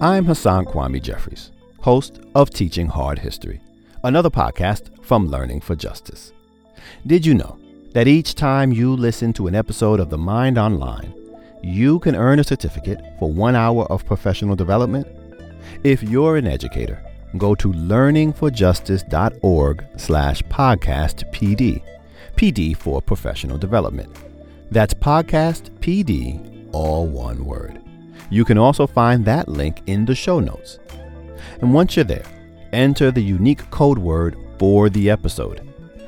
I'm Hasan Kwame Jeffries, host of Teaching Hard History, another podcast from Learning for Justice. Did you know that each time you listen to an episode of The Mind Online, you can earn a certificate for one hour of professional development? If you're an educator, go to learningforjustice.org slash podcast PD, PD for professional development. That's podcast PD, all one word. You can also find that link in the show notes. And once you're there, enter the unique code word for the episode.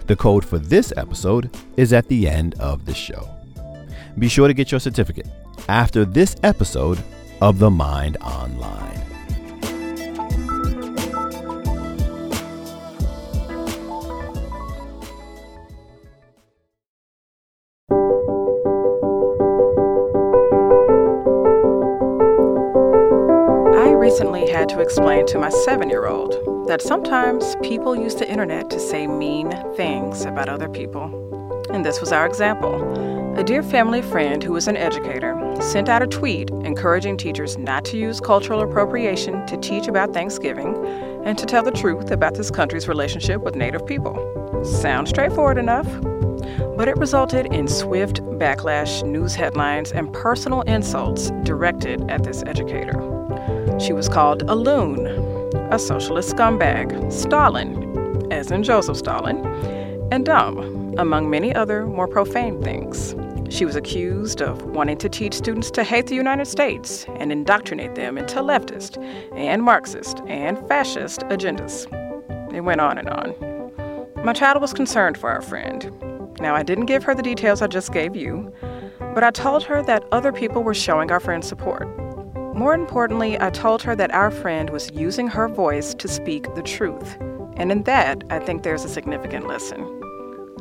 The code for this episode is at the end of the show. Be sure to get your certificate after this episode of The Mind Online. Explain to my seven year old that sometimes people use the internet to say mean things about other people. And this was our example. A dear family friend who was an educator sent out a tweet encouraging teachers not to use cultural appropriation to teach about Thanksgiving and to tell the truth about this country's relationship with Native people. Sounds straightforward enough, but it resulted in swift backlash, news headlines, and personal insults directed at this educator. She was called a loon, a socialist scumbag, Stalin, as in Joseph Stalin, and dumb, among many other more profane things. She was accused of wanting to teach students to hate the United States and indoctrinate them into leftist and Marxist and fascist agendas. It went on and on. My child was concerned for our friend. Now, I didn't give her the details I just gave you, but I told her that other people were showing our friend support. More importantly, I told her that our friend was using her voice to speak the truth. And in that, I think there's a significant lesson.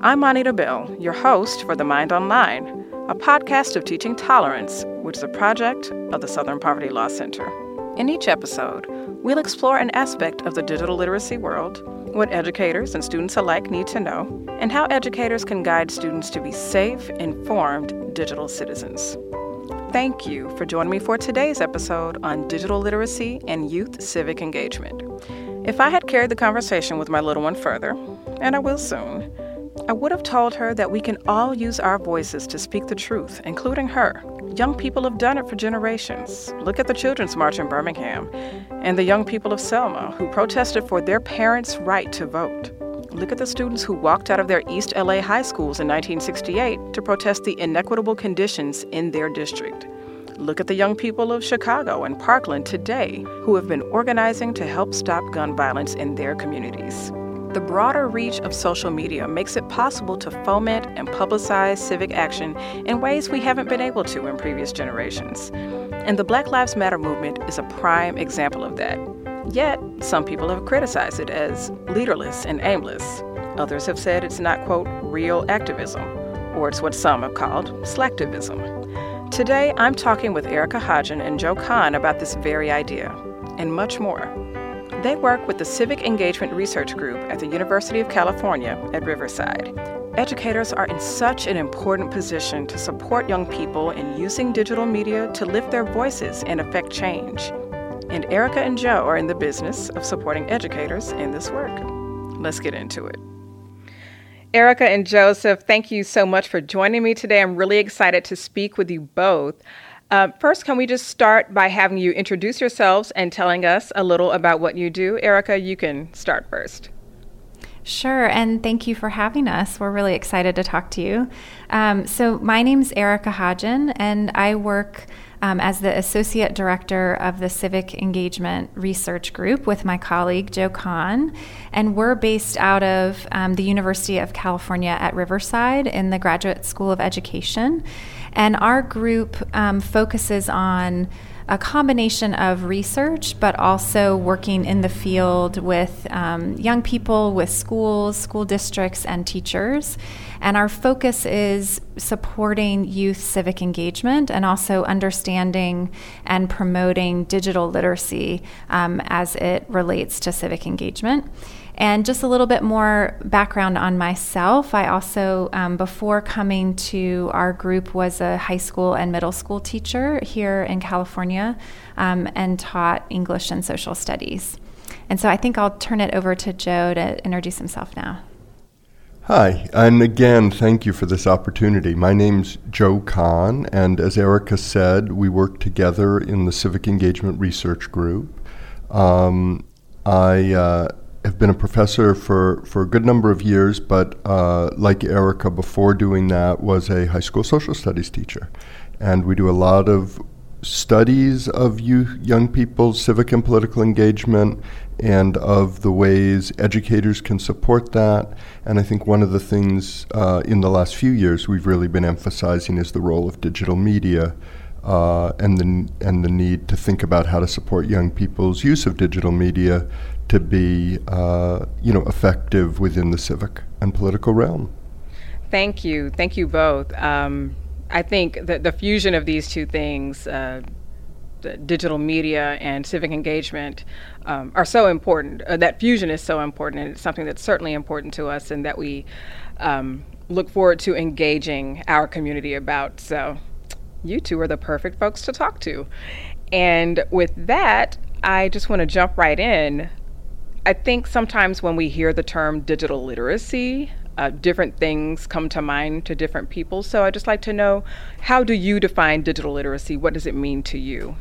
I'm Anita Bell, your host for The Mind Online, a podcast of teaching tolerance, which is a project of the Southern Poverty Law Center. In each episode, we'll explore an aspect of the digital literacy world, what educators and students alike need to know, and how educators can guide students to be safe, informed digital citizens. Thank you for joining me for today's episode on digital literacy and youth civic engagement. If I had carried the conversation with my little one further, and I will soon, I would have told her that we can all use our voices to speak the truth, including her. Young people have done it for generations. Look at the Children's March in Birmingham and the young people of Selma who protested for their parents' right to vote. Look at the students who walked out of their East LA high schools in 1968 to protest the inequitable conditions in their district. Look at the young people of Chicago and Parkland today who have been organizing to help stop gun violence in their communities. The broader reach of social media makes it possible to foment and publicize civic action in ways we haven't been able to in previous generations. And the Black Lives Matter movement is a prime example of that. Yet, some people have criticized it as leaderless and aimless. Others have said it's not, quote, real activism, or it's what some have called slacktivism. Today, I'm talking with Erica Hodgin and Joe Kahne about this very idea, and much more. They work with the Civic Engagement Research Group at the University of California at Riverside. Educators are in such an important position to support young people in using digital media to lift their voices and affect change. And Erica and Joe are in the business of supporting educators in this work. Let's get into it. Erica and Joseph, thank you so much for joining me today. I'm really excited to speak with you both. Uh, first, can we just start by having you introduce yourselves and telling us a little about what you do? Erica, you can start first. Sure, and thank you for having us. We're really excited to talk to you. Um, so, my name is Erica Hodgin, and I work um, as the Associate Director of the Civic Engagement Research Group with my colleague Joe Kahne. And we're based out of um, the University of California at Riverside in the Graduate School of Education. And our group um, focuses on a combination of research, but also working in the field with um, young people, with schools, school districts, and teachers. And our focus is supporting youth civic engagement and also understanding and promoting digital literacy um, as it relates to civic engagement. And just a little bit more background on myself. I also, um, before coming to our group, was a high school and middle school teacher here in California um, and taught English and social studies. And so I think I'll turn it over to Joe to introduce himself now. Hi, and again, thank you for this opportunity. My name's Joe Kahne, and as Erica said, we work together in the Civic Engagement Research Group. Um, I uh, have been a professor for, for a good number of years, but uh, like Erica, before doing that, was a high school social studies teacher. And we do a lot of studies of youth, young people's civic and political engagement and of the ways educators can support that. And I think one of the things uh, in the last few years we've really been emphasizing is the role of digital media. Uh, and the and the need to think about how to support young people's use of digital media to be uh, you know effective within the civic and political realm. Thank you, thank you both. Um, I think that the fusion of these two things, uh, digital media and civic engagement, um, are so important. Uh, that fusion is so important, and it's something that's certainly important to us, and that we um, look forward to engaging our community about. So, you two are the perfect folks to talk to. And with that, I just want to jump right in. I think sometimes when we hear the term digital literacy, uh, different things come to mind to different people. So I'd just like to know how do you define digital literacy? What does it mean to you?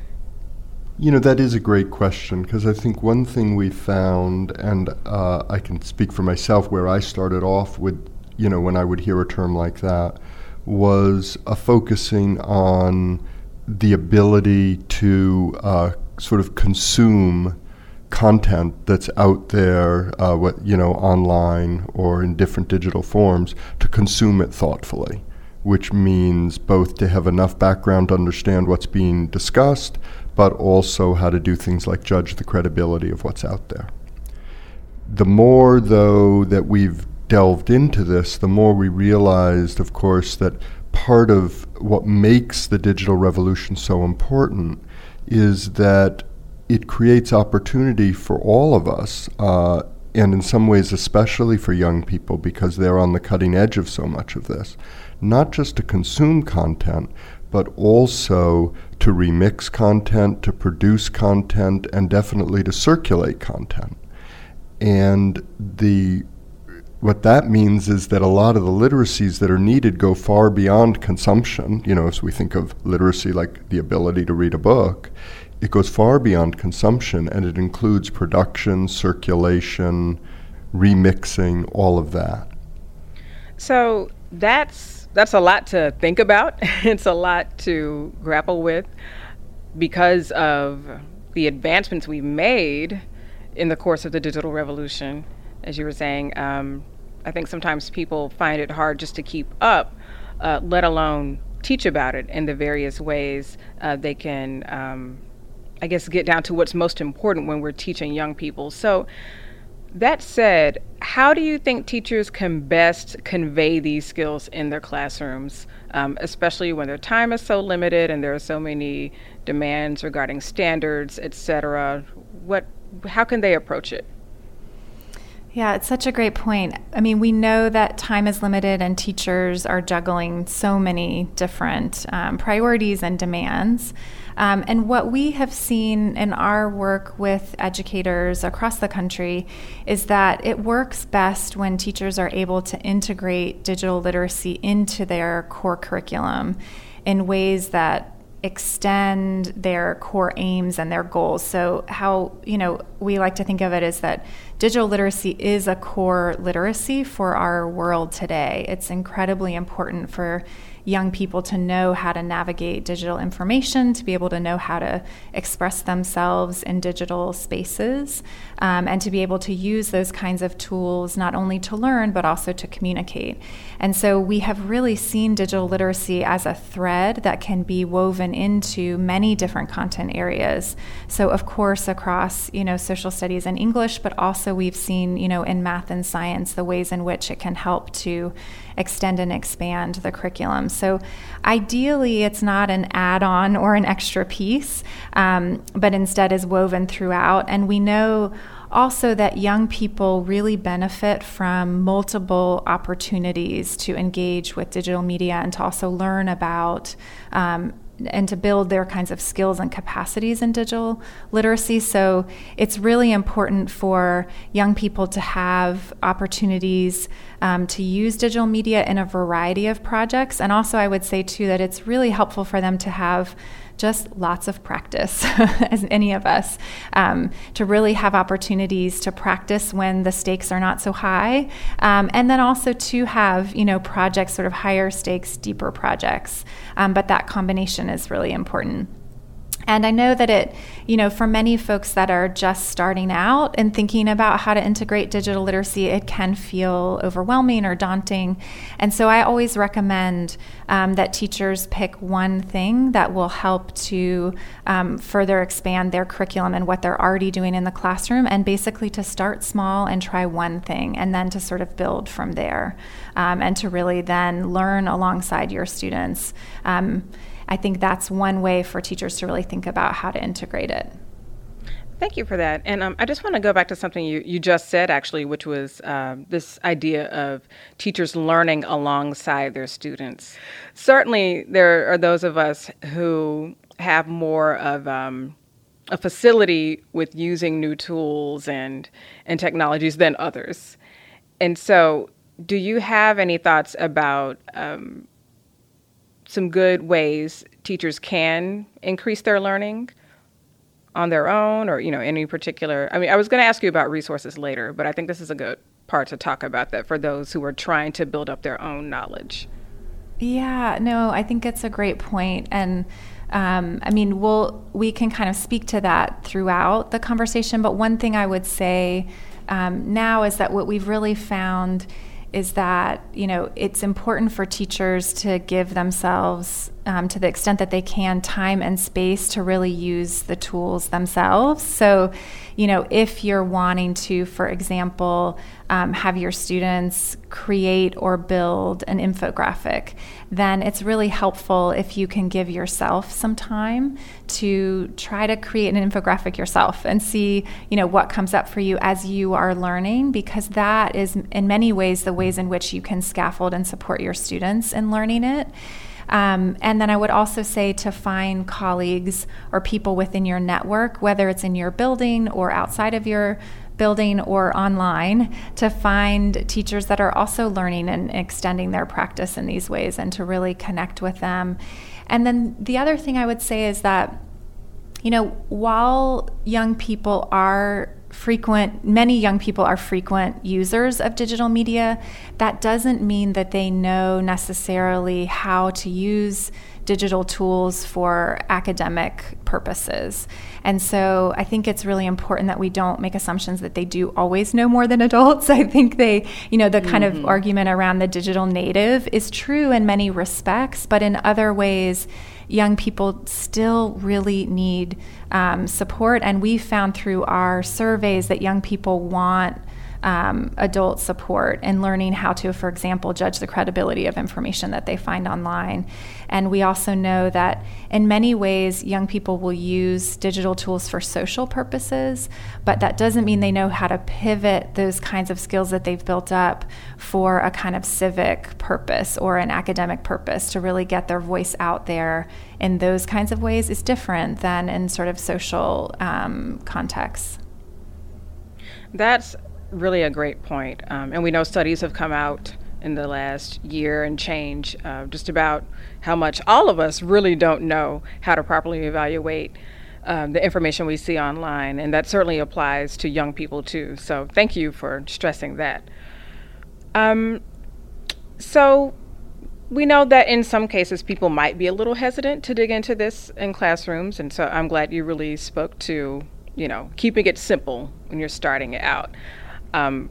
You know, that is a great question because I think one thing we found, and uh, I can speak for myself where I started off with, you know, when I would hear a term like that, was a focusing on the ability to uh, sort of consume content that's out there, uh, what you know, online or in different digital forms, to consume it thoughtfully, which means both to have enough background to understand what's being discussed, but also how to do things like judge the credibility of what's out there. The more, though, that we've delved into this, the more we realized, of course, that part of what makes the digital revolution so important is that it creates opportunity for all of us, uh, and in some ways, especially for young people, because they're on the cutting edge of so much of this. Not just to consume content, but also to remix content, to produce content, and definitely to circulate content. And the what that means is that a lot of the literacies that are needed go far beyond consumption. You know, as we think of literacy like the ability to read a book, it goes far beyond consumption and it includes production, circulation, remixing, all of that. So that's that's a lot to think about. it's a lot to grapple with because of the advancements we've made in the course of the digital revolution. As you were saying, um, I think sometimes people find it hard just to keep up, uh, let alone teach about it in the various ways uh, they can um, I guess, get down to what's most important when we're teaching young people. So, that said, how do you think teachers can best convey these skills in their classrooms, um, especially when their time is so limited and there are so many demands regarding standards, et cetera? What, how can they approach it? Yeah, it's such a great point. I mean, we know that time is limited and teachers are juggling so many different um, priorities and demands. Um, and what we have seen in our work with educators across the country is that it works best when teachers are able to integrate digital literacy into their core curriculum in ways that extend their core aims and their goals. So, how, you know, we like to think of it is that digital literacy is a core literacy for our world today. It's incredibly important for young people to know how to navigate digital information, to be able to know how to express themselves in digital spaces, um, and to be able to use those kinds of tools not only to learn but also to communicate. And so we have really seen digital literacy as a thread that can be woven into many different content areas. So of course across you know social studies and English, but also we've seen, you know, in math and science, the ways in which it can help to extend and expand the curriculum. So ideally, it's not an add on or an extra piece, um, but instead is woven throughout. And we know also that young people really benefit from multiple opportunities to engage with digital media and to also learn about um, and to build their kinds of skills and capacities in digital literacy. So it's really important for young people to have opportunities um, to use digital media in a variety of projects. And also, I would say too that it's really helpful for them to have just lots of practice, as any of us, um, to really have opportunities to practice when the stakes are not so high, um, and then also to have you know projects, sort of higher stakes, deeper projects. Um, but that combination is really important. And I know that it, you know, for many folks that are just starting out and thinking about how to integrate digital literacy, it can feel overwhelming or daunting. And so I always recommend um, that teachers pick one thing that will help to um, further expand their curriculum and what they're already doing in the classroom, and basically to start small and try one thing, and then to sort of build from there, um, and to really then learn alongside your students. Um, I think that's one way for teachers to really think about how to integrate it. Thank you for that. And um, I just want to go back to something you, you just said, actually, which was um, this idea of teachers learning alongside their students. Certainly, there are those of us who have more of um, a facility with using new tools and, and technologies than others. And so, do you have any thoughts about um, some good ways teachers can increase their learning on their own or you know any particular i mean i was going to ask you about resources later but i think this is a good part to talk about that for those who are trying to build up their own knowledge. Yeah no i think it's a great point and um, i mean we'll we can kind of speak to that throughout the conversation but one thing i would say um, now is that what we've really found is that you know it's important for teachers to give themselves um, to the extent that they can time and space to really use the tools themselves. So you know if you're wanting to for example um, have your students create or build an infographic, then it's really helpful if you can give yourself some time to try to create an infographic yourself and see, you know, what comes up for you as you are learning, because that is in many ways the ways in which you can scaffold and support your students in learning it. Um, and then I would also say to find colleagues or people within your network, whether it's in your building or outside of your building or online to find teachers that are also learning and extending their practice in these ways and to really connect with them. And then the other thing I would say is that, you know, while young people are frequent, many young people are frequent users of digital media, that doesn't mean that they know necessarily how to use digital tools for academic purposes. And so I think it's really important that we don't make assumptions that they do always know more than adults. I think they, you know, the kind mm-hmm. of argument around the digital native is true in many respects, but in other ways, young people still really need um, support. And we found through our surveys that young people want um, adult support and learning how to, for example, judge the credibility of information that they find online. And we also know that in many ways, young people will use digital tools for social purposes, but that doesn't mean they know how to pivot those kinds of skills that they've built up for a kind of civic purpose or an academic purpose to really get their voice out there in those kinds of ways is different than in sort of social um, contexts. That's really a great point. Um, and we know studies have come out in the last year and change uh, just about how much all of us really don't know how to properly evaluate um, the information we see online. And that certainly applies to young people too. So thank you for stressing that. Um, so we know that in some cases people might be a little hesitant to dig into this in classrooms. And so I'm glad you really spoke to, you know, keeping it simple when you're starting it out. Um,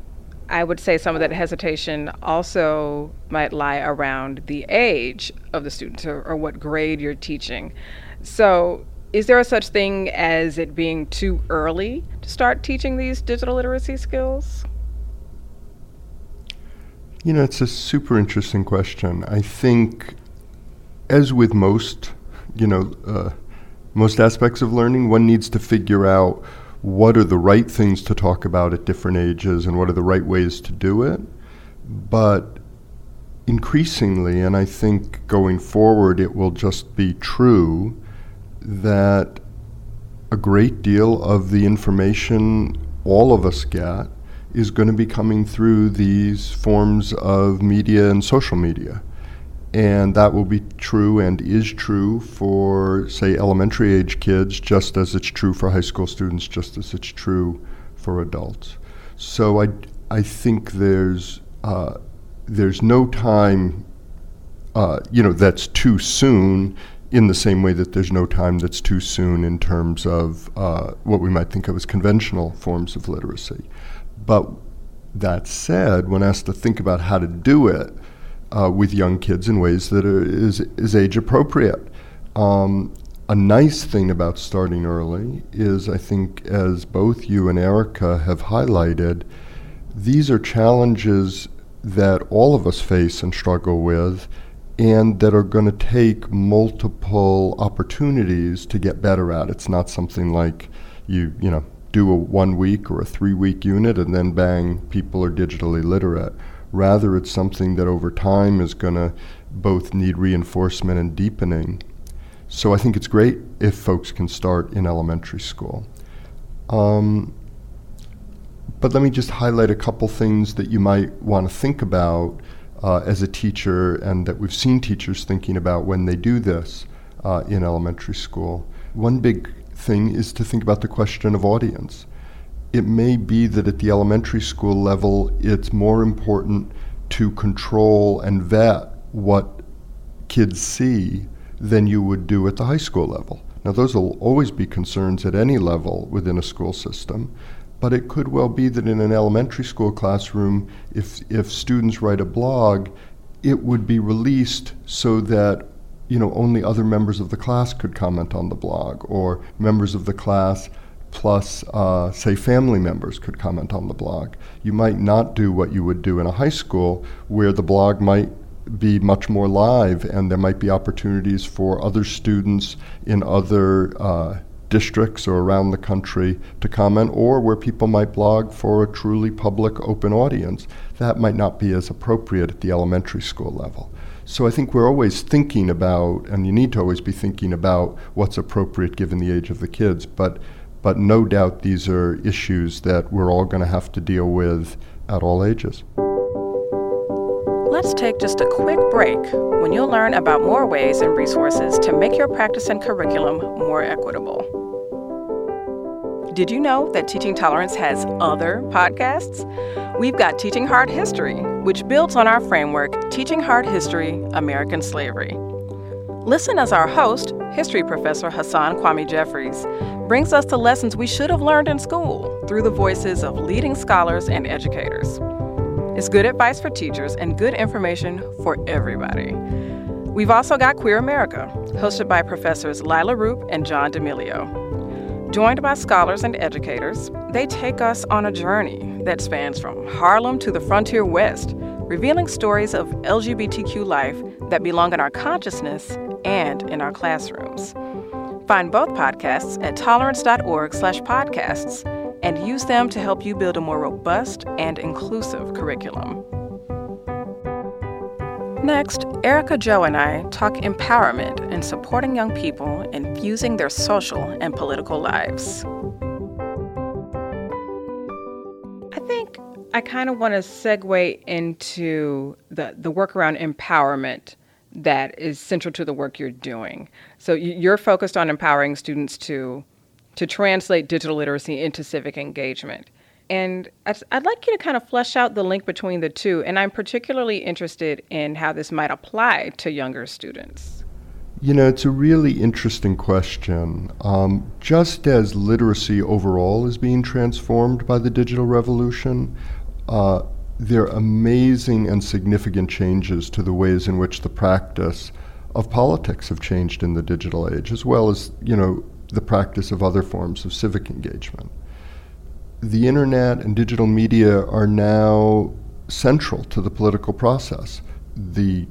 I would say some of that hesitation also might lie around the age of the students or, or what grade you're teaching. So, is there a such thing as it being too early to start teaching these digital literacy skills? You know, it's a super interesting question. I think, as with most, you know, uh, most aspects of learning, one needs to figure out what are the right things to talk about at different ages and what are the right ways to do it. But increasingly, and I think going forward, it will just be true that a great deal of the information all of us get is going to be coming through these forms of media and social media. And that will be true and is true for, say, elementary age kids, just as it's true for high school students, just as it's true for adults. So I, I think there's, uh, there's no time, uh, you know, that's too soon in the same way that there's no time that's too soon in terms of uh, what we might think of as conventional forms of literacy. But that said, when asked to think about how to do it uh, with young kids in ways that are, is, is age appropriate, um, a nice thing about starting early is, I think, as both you and Erica have highlighted, these are challenges that all of us face and struggle with and that are going to take multiple opportunities to get better at. It's not something like you, you know, do a one week or a three week unit and then bang, people are digitally literate. Rather, it's something that over time is going to both need reinforcement and deepening. So I think it's great if folks can start in elementary school. Um, but let me just highlight a couple things that you might want to think about uh, as a teacher and that we've seen teachers thinking about when they do this uh, in elementary school. One big thing is to think about the question of audience. It may be that at the elementary school level, it's more important to control and vet what kids see than you would do at the high school level. Now, those will always be concerns at any level within a school system, but it could well be that in an elementary school classroom, if, if students write a blog, it would be released so that you know only other members of the class could comment on the blog, or members of the class plus, uh, say, family members could comment on the blog. You might not do what you would do in a high school, where the blog might be much more live, and there might be opportunities for other students in other uh, districts or around the country to comment, or where people might blog for a truly public open audience. That might not be as appropriate at the elementary school level. So I think we're always thinking about, and you need to always be thinking about what's appropriate given the age of the kids, but, but no doubt these are issues that we're all going to have to deal with at all ages. Let's take just a quick break when you'll learn about more ways and resources to make your practice and curriculum more equitable. Did you know that Teaching Tolerance has other podcasts? We've got Teaching Hard History, which builds on our framework Teaching Hard History American Slavery. Listen as our host, history professor Hasan Kwame Jeffries, brings us to lessons we should have learned in school through the voices of leading scholars and educators. It's good advice for teachers and good information for everybody. We've also got Queer America, hosted by professors Leila Rupp and John D'Emilio. Joined by scholars and educators, they take us on a journey that spans from Harlem to the frontier west, revealing stories of LGBTQ life that belong in our consciousness and in our classrooms. Find both podcasts at tolerance.org/podcasts and use them to help you build a more robust and inclusive curriculum. Next, Erica Joe and I talk empowerment and supporting young people in fusing their social and political lives. I think I kind of want to segue into the, the work around empowerment that is central to the work you're doing. So you're focused on empowering students to to translate digital literacy into civic engagement. And I'd like you to kind of flesh out the link between the two. And I'm particularly interested in how this might apply to younger students. You know, it's a really interesting question. Um, just as literacy overall is being transformed by the digital revolution, uh, there are amazing and significant changes to the ways in which the practice of politics have changed in the digital age, as well as, you know, the practice of other forms of civic engagement. The internet and digital media are now central to the political process. The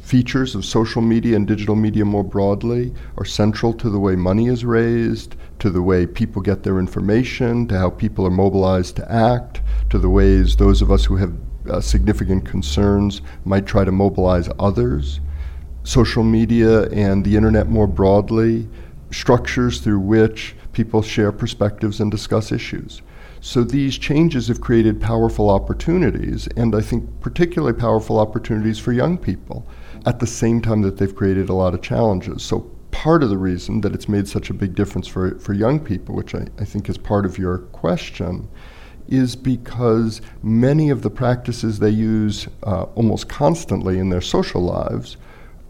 features of social media and digital media more broadly are central to the way money is raised, to the way people get their information, to how people are mobilized to act, to the ways those of us who have uh, significant concerns might try to mobilize others. Social media and the internet more broadly, structures through which people share perspectives and discuss issues. So these changes have created powerful opportunities, and I think particularly powerful opportunities for young people, at the same time that they've created a lot of challenges. So part of the reason that it's made such a big difference for, for young people, which I, I think is part of your question, is because many of the practices they use uh, almost constantly in their social lives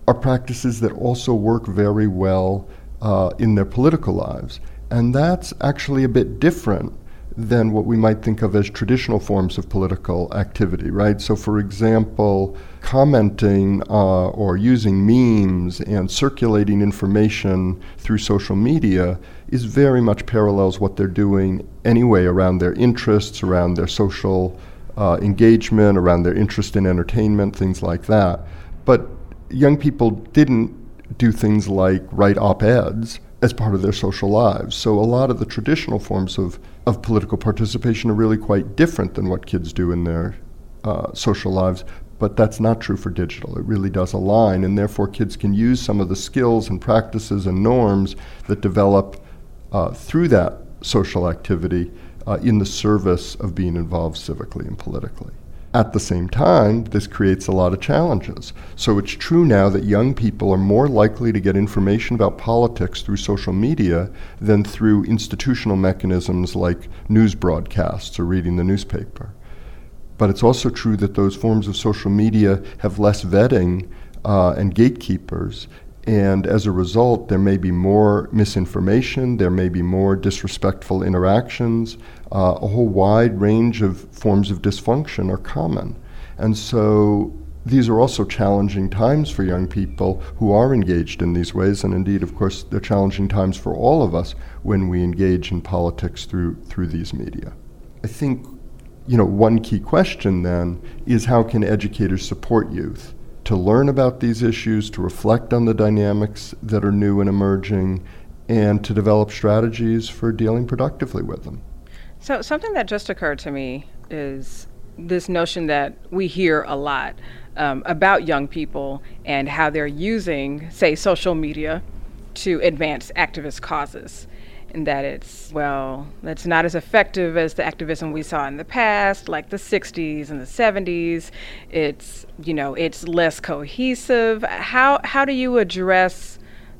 are practices that also work very well uh, in their political lives. And that's actually a bit different than what we might think of as traditional forms of political activity, right? So, for example, commenting uh, or using memes and circulating information through social media is very much parallels what they're doing anyway around their interests, around their social uh, engagement, around their interest in entertainment, things like that. But young people didn't do things like write op eds as part of their social lives. So a lot of the traditional forms of, of political participation are really quite different than what kids do in their uh, social lives. But that's not true for digital. It really does align, and therefore kids can use some of the skills and practices and norms that develop uh, through that social activity uh, in the service of being involved civically and politically. At the same time, this creates a lot of challenges. So it's true now that young people are more likely to get information about politics through social media than through institutional mechanisms like news broadcasts or reading the newspaper. But it's also true that those forms of social media have less vetting uh, and gatekeepers, and as a result, there may be more misinformation, there may be more disrespectful interactions. Uh, a whole wide range of forms of dysfunction are common. And so these are also challenging times for young people who are engaged in these ways. And indeed, of course, they're challenging times for all of us when we engage in politics through, through these media. I think you know, one key question then is how can educators support youth? to learn about these issues, to reflect on the dynamics that are new and emerging, and to develop strategies for dealing productively with them. So, something that just occurred to me is this notion that we hear a lot um, about young people and how they're using, say, social media to advance activist causes and that it's, well, that's not as effective as the activism we saw in the past, like the 60s and the 70s. It's, you know, it's less cohesive. How, how do you address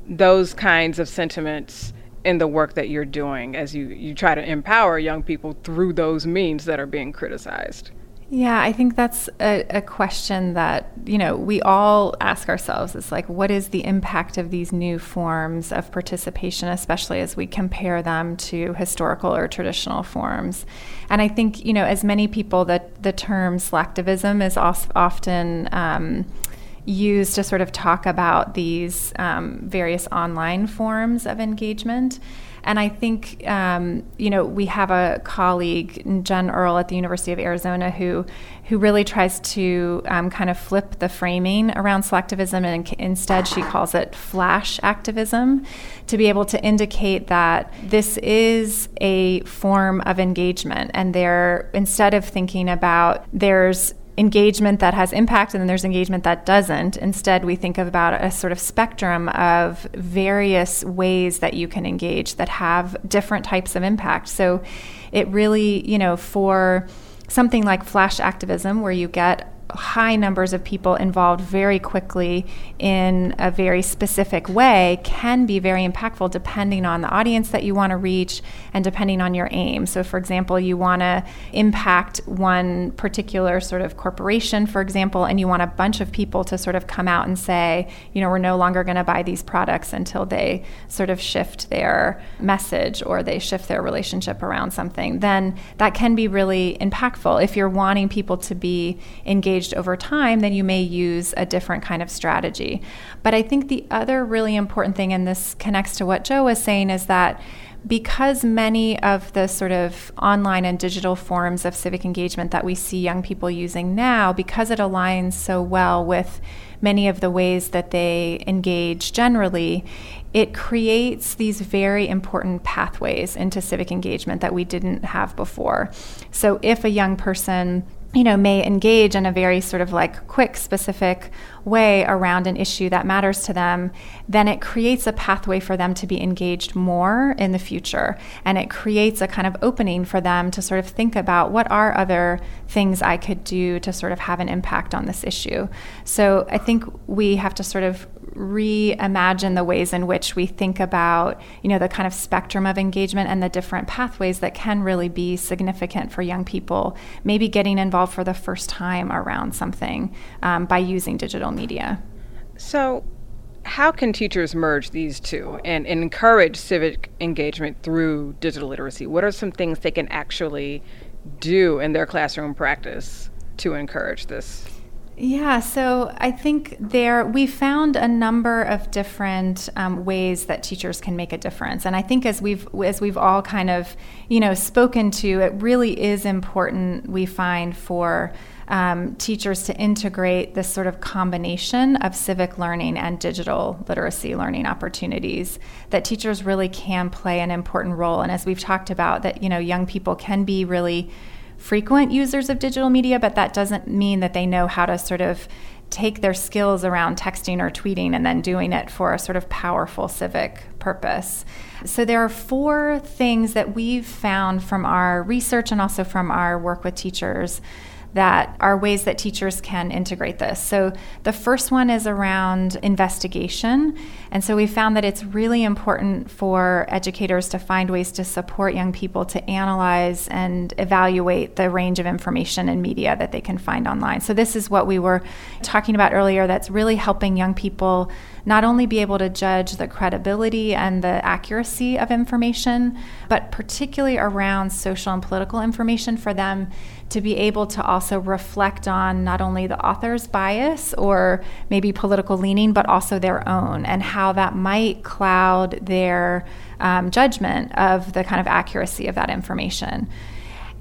those kinds of sentiments in the work that you're doing as you, you try to empower young people through those means that are being criticized? Yeah, I think that's a, a, question that, you know, we all ask ourselves. It's like, what is the impact of these new forms of participation, especially as we compare them to historical or traditional forms? And I think, you know, as many people, that the term slacktivism is often um, used to sort of talk about these um, various online forms of engagement. And I think, um, you know, we have a colleague, Jen Earl at the University of Arizona, who, who really tries to um, kind of flip the framing around slacktivism. And instead, she calls it flash activism to be able to indicate that this is a form of engagement. And they're, instead of thinking about there's engagement that has impact and then there's engagement that doesn't. Instead, we think about a sort of spectrum of various ways that you can engage that have different types of impact. So it really, you know, for something like flash activism, where you get high numbers of people involved very quickly in a very specific way can be very impactful depending on the audience that you want to reach and depending on your aim. So, for example, you want to impact one particular sort of corporation, for example, and you want a bunch of people to sort of come out and say, you know, we're no longer going to buy these products until they sort of shift their message or they shift their relationship around something, then that can be really impactful if you're wanting people to be engaged engaged over time, then you may use a different kind of strategy. But I think the other really important thing, and this connects to what Joe was saying, is that because many of the sort of online and digital forms of civic engagement that we see young people using now, because it aligns so well with many of the ways that they engage generally, it creates these very important pathways into civic engagement that we didn't have before. So if a young person you know, may engage in a very sort of like quick, specific way around an issue that matters to them, then it creates a pathway for them to be engaged more in the future. And it creates a kind of opening for them to sort of think about what are other things I could do to sort of have an impact on this issue. So I think we have to sort of reimagine the ways in which we think about, you know, the kind of spectrum of engagement and the different pathways that can really be significant for young people, maybe getting involved for the first time around something um, by using digital media. So, how can teachers merge these two and, and encourage civic engagement through digital literacy? What are some things they can actually do in their classroom practice to encourage this? Yeah, so I think there we found a number of different um, ways that teachers can make a difference, and I think as we've as we've all kind of you know spoken to, it really is important. We find for um, teachers to integrate this sort of combination of civic learning and digital literacy learning opportunities that teachers really can play an important role and as we've talked about that you know young people can be really frequent users of digital media, but that doesn't mean that they know how to sort of take their skills around texting or tweeting and then doing it for a sort of powerful civic purpose. So, there are four things that we've found from our research and also from our work with teachers that are ways that teachers can integrate this. So, the first one is around investigation. And so, we found that it's really important for educators to find ways to support young people to analyze and evaluate the range of information and media that they can find online. So, this is what we were talking about earlier that's really helping young people not only be able to judge the credibility and the accuracy of information, but particularly around social and political information for them to be able to also reflect on not only the author's bias or maybe political leaning, but also their own and how that might cloud their um, judgment of the kind of accuracy of that information.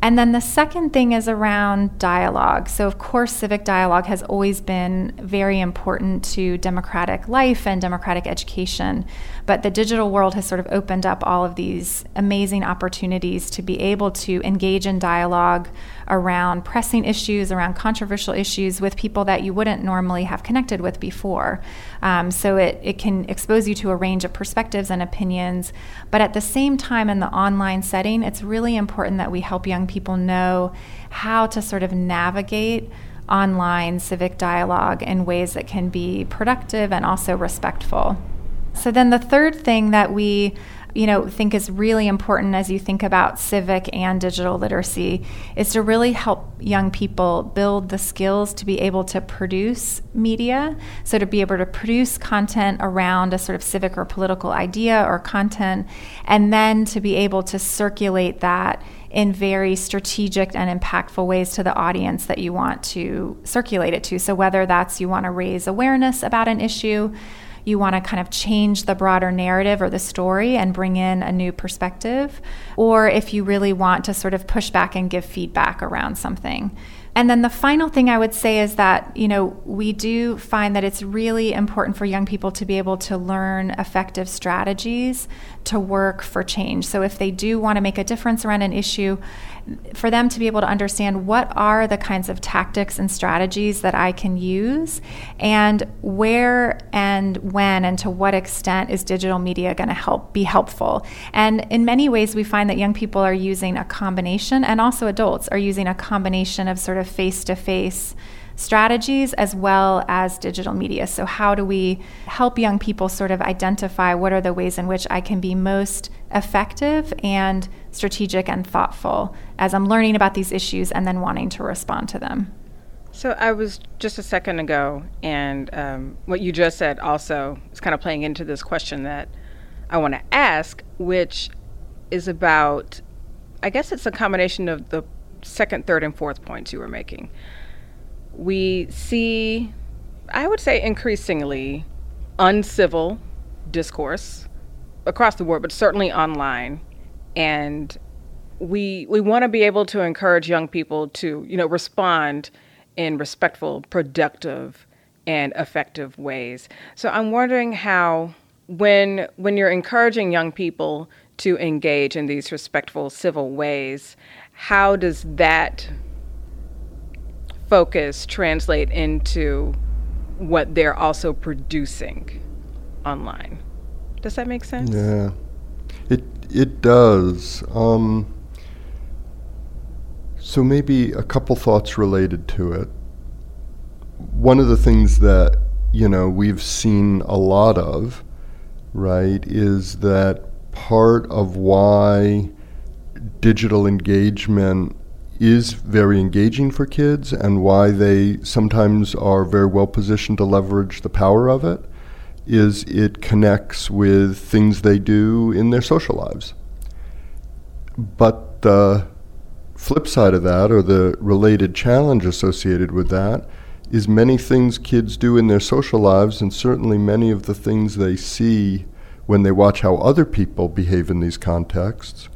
And then the second thing is around dialogue. So, of course, civic dialogue has always been very important to democratic life and democratic education. But the digital world has sort of opened up all of these amazing opportunities to be able to engage in dialogue around pressing issues, around controversial issues with people that you wouldn't normally have connected with before. Um, so it, it can expose you to a range of perspectives and opinions. But at the same time, in the online setting, it's really important that we help young people know how to sort of navigate online civic dialogue in ways that can be productive and also respectful. So then the third thing that we you know think is really important as you think about civic and digital literacy is to really help young people build the skills to be able to produce media. So to be able to produce content around a sort of civic or political idea or content and then to be able to circulate that in very strategic and impactful ways to the audience that you want to circulate it to. So whether that's you want to raise awareness about an issue you want to kind of change the broader narrative or the story and bring in a new perspective, or if you really want to sort of push back and give feedback around something. And then the final thing I would say is that, you know, we do find that it's really important for young people to be able to learn effective strategies to work for change. So if they do want to make a difference around an issue, for them to be able to understand what are the kinds of tactics and strategies that I can use and where and when and to what extent is digital media going to help be helpful. And in many ways we find that young people are using a combination and also adults are using a combination of sort of face-to-face strategies as well as digital media. So, how do we help young people sort of identify what are the ways in which I can be most effective and strategic and thoughtful as I'm learning about these issues and then wanting to respond to them? So, I was just a second ago, and um, what you just said also is kind of playing into this question that I want to ask, which is about, I guess it's a combination of the second, third, and fourth points you were making we see, I would say, increasingly uncivil discourse across the board, but certainly online. And we we want to be able to encourage young people to you know respond in respectful, productive, and effective ways. So I'm wondering how when when you're encouraging young people to engage in these respectful civil ways, how does that focus translate into what they're also producing online? Does that make sense? Yeah, it does. Um, so maybe a couple thoughts related to it. One of the things that you know we've seen a lot of, right, is that part of why digital engagement is very engaging for kids and why they sometimes are very well positioned to leverage the power of it is it connects with things they do in their social lives. But the flip side of that, or the related challenge associated with that, is many things kids do in their social lives, and certainly many of the things they see when they watch how other people behave in these contexts,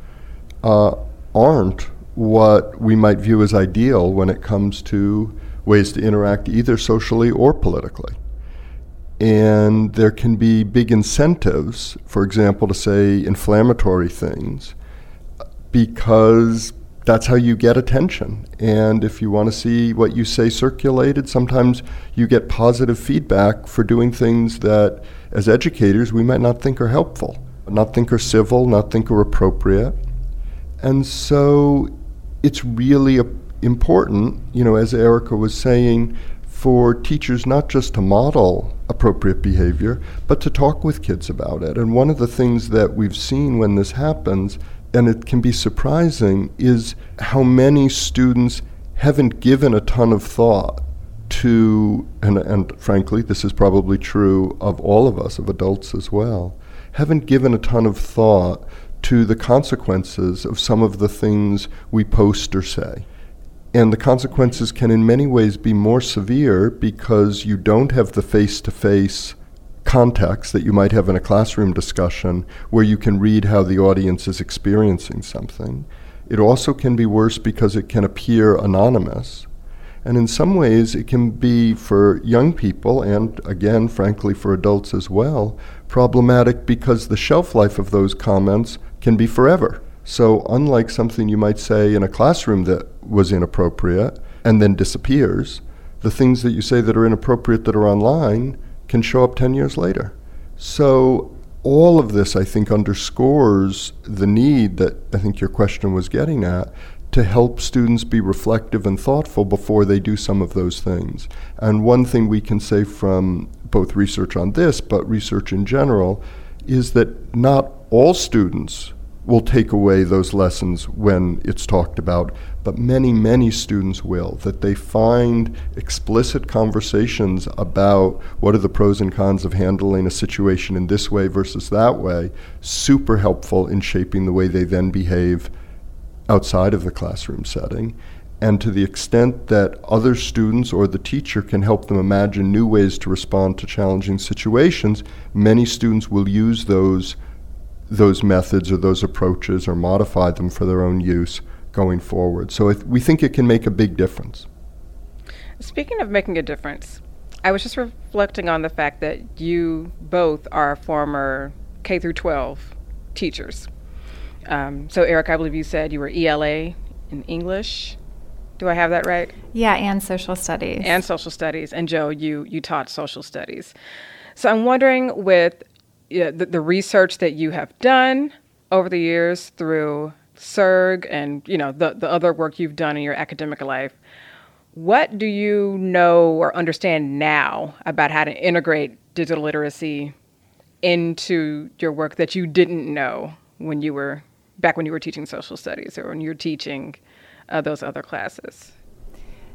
uh, aren't what we might view as ideal when it comes to ways to interact either socially or politically. And there can be big incentives, for example, to say inflammatory things, because that's how you get attention. And if you want to see what you say circulated, sometimes you get positive feedback for doing things that, as educators, we might not think are helpful, not think are civil, not think are appropriate. And so it's really important, you know, as Erica was saying, for teachers not just to model appropriate behavior, but to talk with kids about it. And one of the things that we've seen when this happens, and it can be surprising, is how many students haven't given a ton of thought to, and, and frankly, this is probably true of all of us, of adults as well, haven't given a ton of thought to the consequences of some of the things we post or say. And the consequences can, in many ways, be more severe because you don't have the face to face context that you might have in a classroom discussion where you can read how the audience is experiencing something. It also can be worse because it can appear anonymous. And in some ways, it can be for young people, and again, frankly, for adults as well, problematic because the shelf life of those comments can be forever. So, unlike something you might say in a classroom that was inappropriate and then disappears, the things that you say that are inappropriate that are online can show up 10 years later. So, all of this, I think, underscores the need that I think your question was getting at to help students be reflective and thoughtful before they do some of those things. And one thing we can say from both research on this, but research in general, is that not all students will take away those lessons when it's talked about, but many, many students will. That they find explicit conversations about what are the pros and cons of handling a situation in this way versus that way super helpful in shaping the way they then behave outside of the classroom setting. And to the extent that other students or the teacher can help them imagine new ways to respond to challenging situations, many students will use those those methods or those approaches or modify them for their own use going forward. So we think it can make a big difference. Speaking of making a difference, I was just reflecting on the fact that you both are former K through 12 teachers. Um, so, Eric, I believe you said you were ELA in English. Do I have that right? Yeah, and social studies. And social studies. And Joe, you you taught social studies. So I'm wondering with the, the research that you have done over the years through CERG and you know the, the other work you've done in your academic life, what do you know or understand now about how to integrate digital literacy into your work that you didn't know when you were back when you were teaching social studies or when you were teaching uh, those other classes?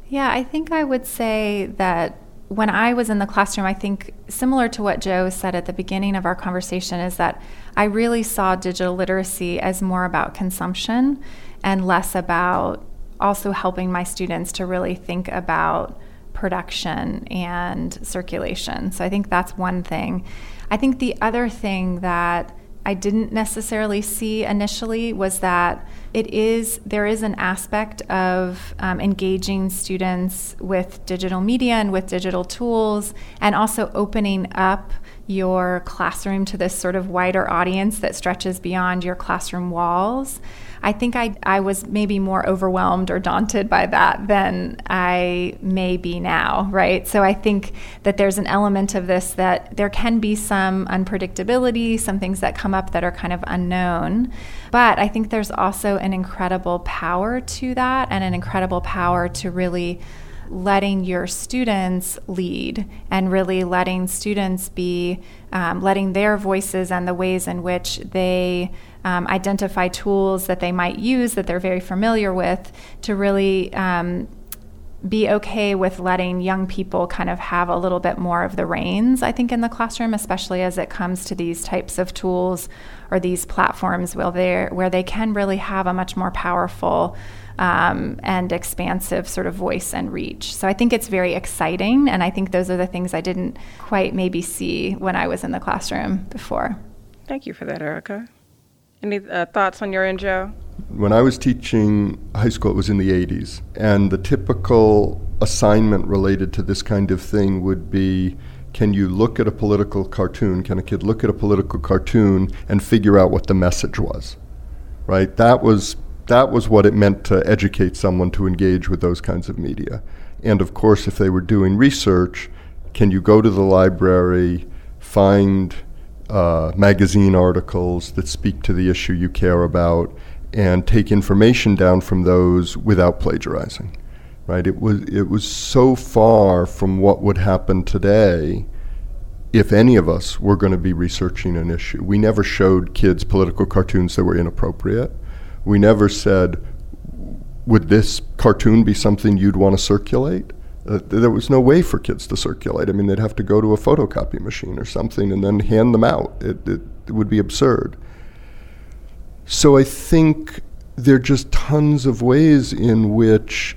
Yeah, I think I would say that when I was in the classroom, I think similar to what Joe said at the beginning of our conversation, is that I really saw digital literacy as more about consumption and less about also helping my students to really think about production and circulation. So I think that's one thing. I think the other thing that I didn't necessarily see initially was that it is there is an aspect of um, engaging students with digital media and with digital tools, and also opening up your classroom to this sort of wider audience that stretches beyond your classroom walls. I think I, I was maybe more overwhelmed or daunted by that than I may be now, right? So I think that there's an element of this that there can be some unpredictability, some things that come up that are kind of unknown. But I think there's also an incredible power to that and an incredible power to really letting your students lead and really letting students be um, letting their voices and the ways in which they um, identify tools that they might use that they're very familiar with to really um, be okay with letting young people kind of have a little bit more of the reins, I think, in the classroom, especially as it comes to these types of tools or these platforms where they where they can really have a much more powerful um, and expansive sort of voice and reach. So I think it's very exciting, and I think those are the things I didn't quite maybe see when I was in the classroom before. Thank you for that, Erica. Any uh, thoughts on your end, Joe? When I was teaching high school, it was in the 80s, and the typical assignment related to this kind of thing would be can you look at a political cartoon? Can a kid look at a political cartoon and figure out what the message was? Right? That was that was what it meant to educate someone to engage with those kinds of media. And of course, if they were doing research, can you go to the library, find uh, magazine articles that speak to the issue you care about and take information down from those without plagiarizing. Right? It was it was so far from what would happen today if any of us were going to be researching an issue. We never showed kids political cartoons that were inappropriate. We never said, would this cartoon be something you'd want to circulate? Uh, there was no way for kids to circulate. I mean, they'd have to go to a photocopy machine or something and then hand them out. It, it, it would be absurd. So I think there are just tons of ways in which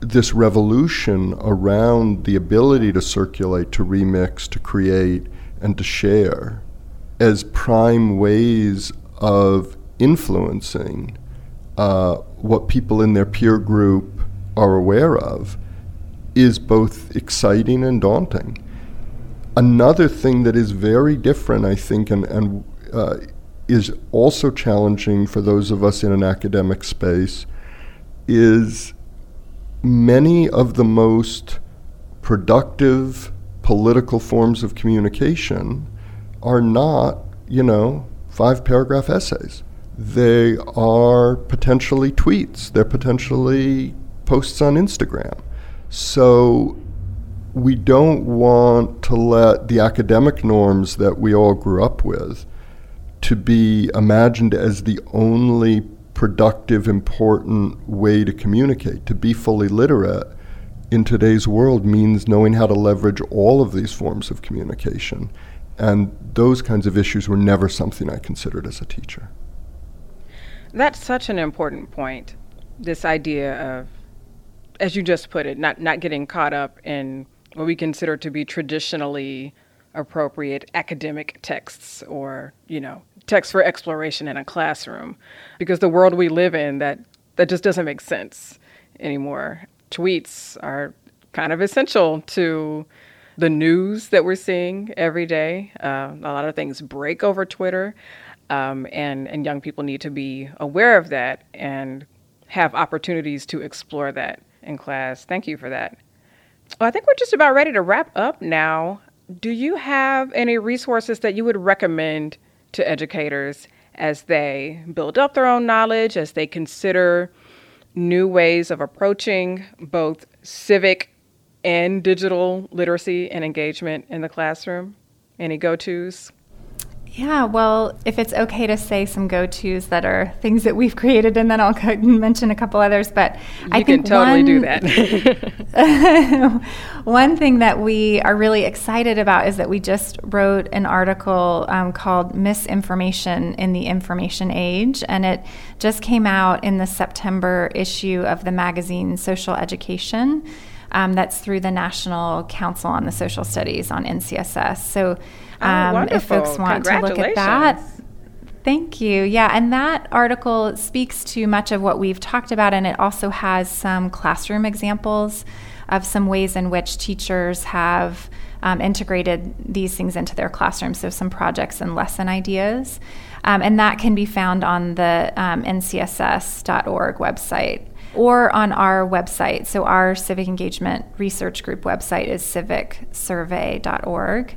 this revolution around the ability to circulate, to remix, to create, and to share as prime ways of influencing uh, what people in their peer group are aware of is both exciting and daunting. Another thing that is very different, I think, and, and uh, is also challenging for those of us in an academic space is many of the most productive political forms of communication are not, you know, five paragraph essays. They are potentially tweets, they're potentially posts on Instagram. So we don't want to let the academic norms that we all grew up with to be imagined as the only productive, important way to communicate. To be fully literate in today's world means knowing how to leverage all of these forms of communication. And those kinds of issues were never something I considered as a teacher. That's such an important point. This idea of as you just put it, not not getting caught up in what we consider to be traditionally appropriate academic texts or you know texts for exploration in a classroom. Because the world we live in that that just doesn't make sense anymore. Tweets are kind of essential to the news that we're seeing every day. Uh, a lot of things break over twitter um, and and young people need to be aware of that and have opportunities to explore that in class. Thank you for that. Well, I think we're just about ready to wrap up now. Do you have any resources that you would recommend to educators as they build up their own knowledge, as they consider new ways of approaching both civic and digital literacy and engagement in the classroom? Any go tos? Yeah, well, if it's okay to say some go-tos that are things that we've created, and then I'll mention a couple others. But you I think totally one, do that. one thing that we are really excited about is that we just wrote an article um, called "Misinformation in the Information Age," and it just came out in the September issue of the magazine Social Education. Um, that's through the National Council on the Social Studies on NCSS. So oh, um, if folks want to look at that, Thank you. Yeah, and that article speaks to much of what we've talked about, and it also has some classroom examples of some ways in which teachers have um, integrated these things into their classroom. So, some projects and lesson ideas. Um, and that can be found on the um, ncss.org website or on our website. So, our Civic Engagement Research Group website is civicsurvey.org.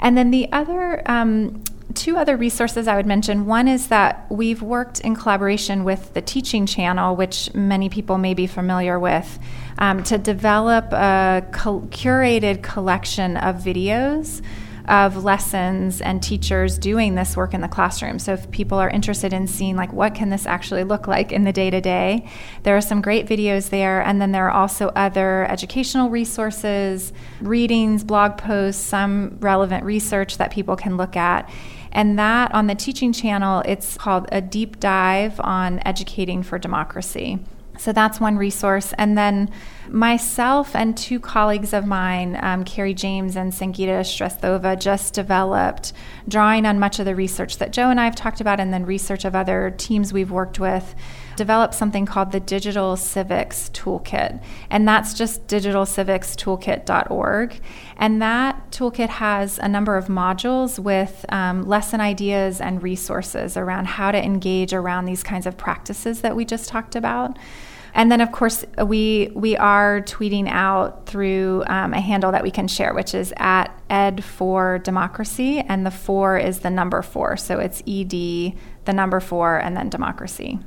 And then the other um, two other resources I would mention. One is that we've worked in collaboration with the Teaching Channel, which many people may be familiar with, um, to develop a co- curated collection of videos of lessons and teachers doing this work in the classroom. So if people are interested in seeing like what can this actually look like in the day to day, there are some great videos there and then there are also other educational resources, readings, blog posts, some relevant research that people can look at. And that on the teaching channel, it's called a deep dive on educating for democracy. So that's one resource. And then myself and two colleagues of mine, um, Carrie James and Sangita Shrestha, just developed, drawing on much of the research that Joe and I have talked about, and then research of other teams we've worked with, developed something called the Digital Civics Toolkit. And that's just digitalcivicstoolkit.org. And that toolkit has a number of modules with um, lesson ideas and resources around how to engage around these kinds of practices that we just talked about. And then, of course, we we are tweeting out through um, a handle that we can share, which is at Ed for Democracy, and the four is the number four, so it's Ed, the number four, and then democracy.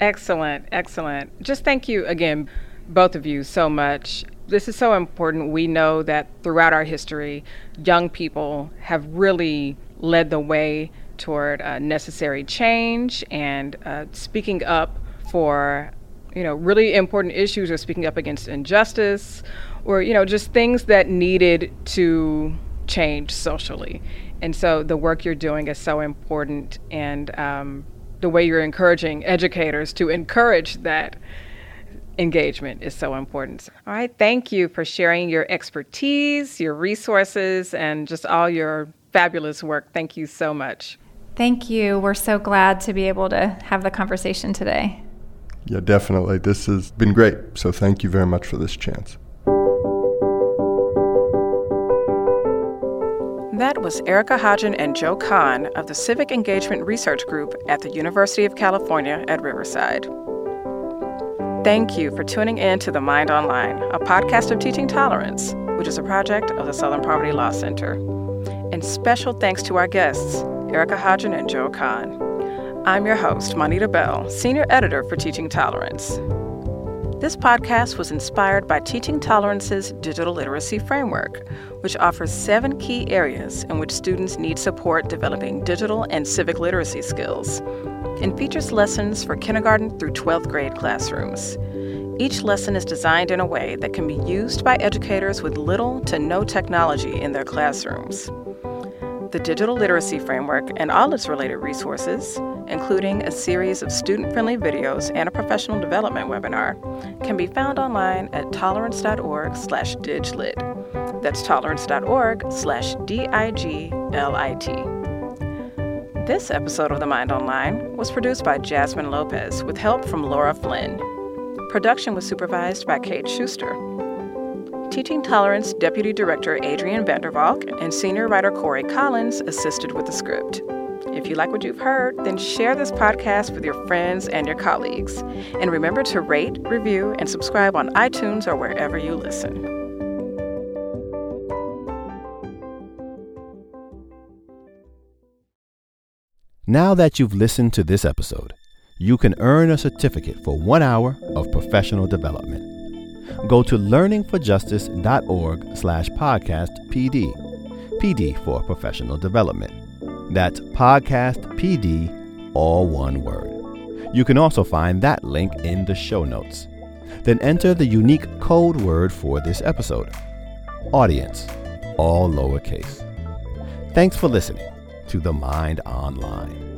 Excellent, excellent. Just thank you again, both of you, so much. This is so important. We know that throughout our history, young people have really led the way toward uh, necessary change and uh, speaking up for you know really important issues or speaking up against injustice or you know just things that needed to change socially and so the work you're doing is so important and um, the way you're encouraging educators to encourage that engagement is so important. All right, thank you for sharing your expertise, your resources, and just all your fabulous work. Thank you so much. Thank you. We're so glad to be able to have the conversation today. Yeah, definitely. This has been great. So thank you very much for this chance. That was Erica Hodgin and Joe Kahne of the Civic Engagement Research Group at the University of California at Riverside. Thank you for tuning in to The Mind Online, a podcast of teaching tolerance, which is a project of the Southern Poverty Law Center. And special thanks to our guests, Erica Hodgin and Joe Kahne. I'm your host, Monita Bell, Senior Editor for Teaching Tolerance. This podcast was inspired by Teaching Tolerance's digital literacy framework, which offers seven key areas in which students need support developing digital and civic literacy skills, and features lessons for kindergarten through 12th grade classrooms. Each lesson is designed in a way that can be used by educators with little to no technology in their classrooms. The Digital Literacy Framework and all its related resources, including a series of student friendly videos and a professional development webinar, can be found online at tolerance.org slash diglit. That's tolerance.org slash D-I-G-L-I-T. This episode of The Mind Online was produced by Jasmine Lopez with help from Laura Flynn. Production was supervised by Kate Shuster. Teaching Tolerance Deputy Director Adrienne van der Valk and Senior Writer Cory Collins assisted with the script. If you like what you've heard, then share this podcast with your friends and your colleagues. And remember to rate, review, and subscribe on iTunes or wherever you listen. Now that you've listened to this episode, you can earn a certificate for one hour of professional development go to learningforjustice.org slash podcast PD. PD for professional development. That's podcast PD, all one word. You can also find that link in the show notes. Then enter the unique code word for this episode audience, all lowercase. Thanks for listening to The Mind Online.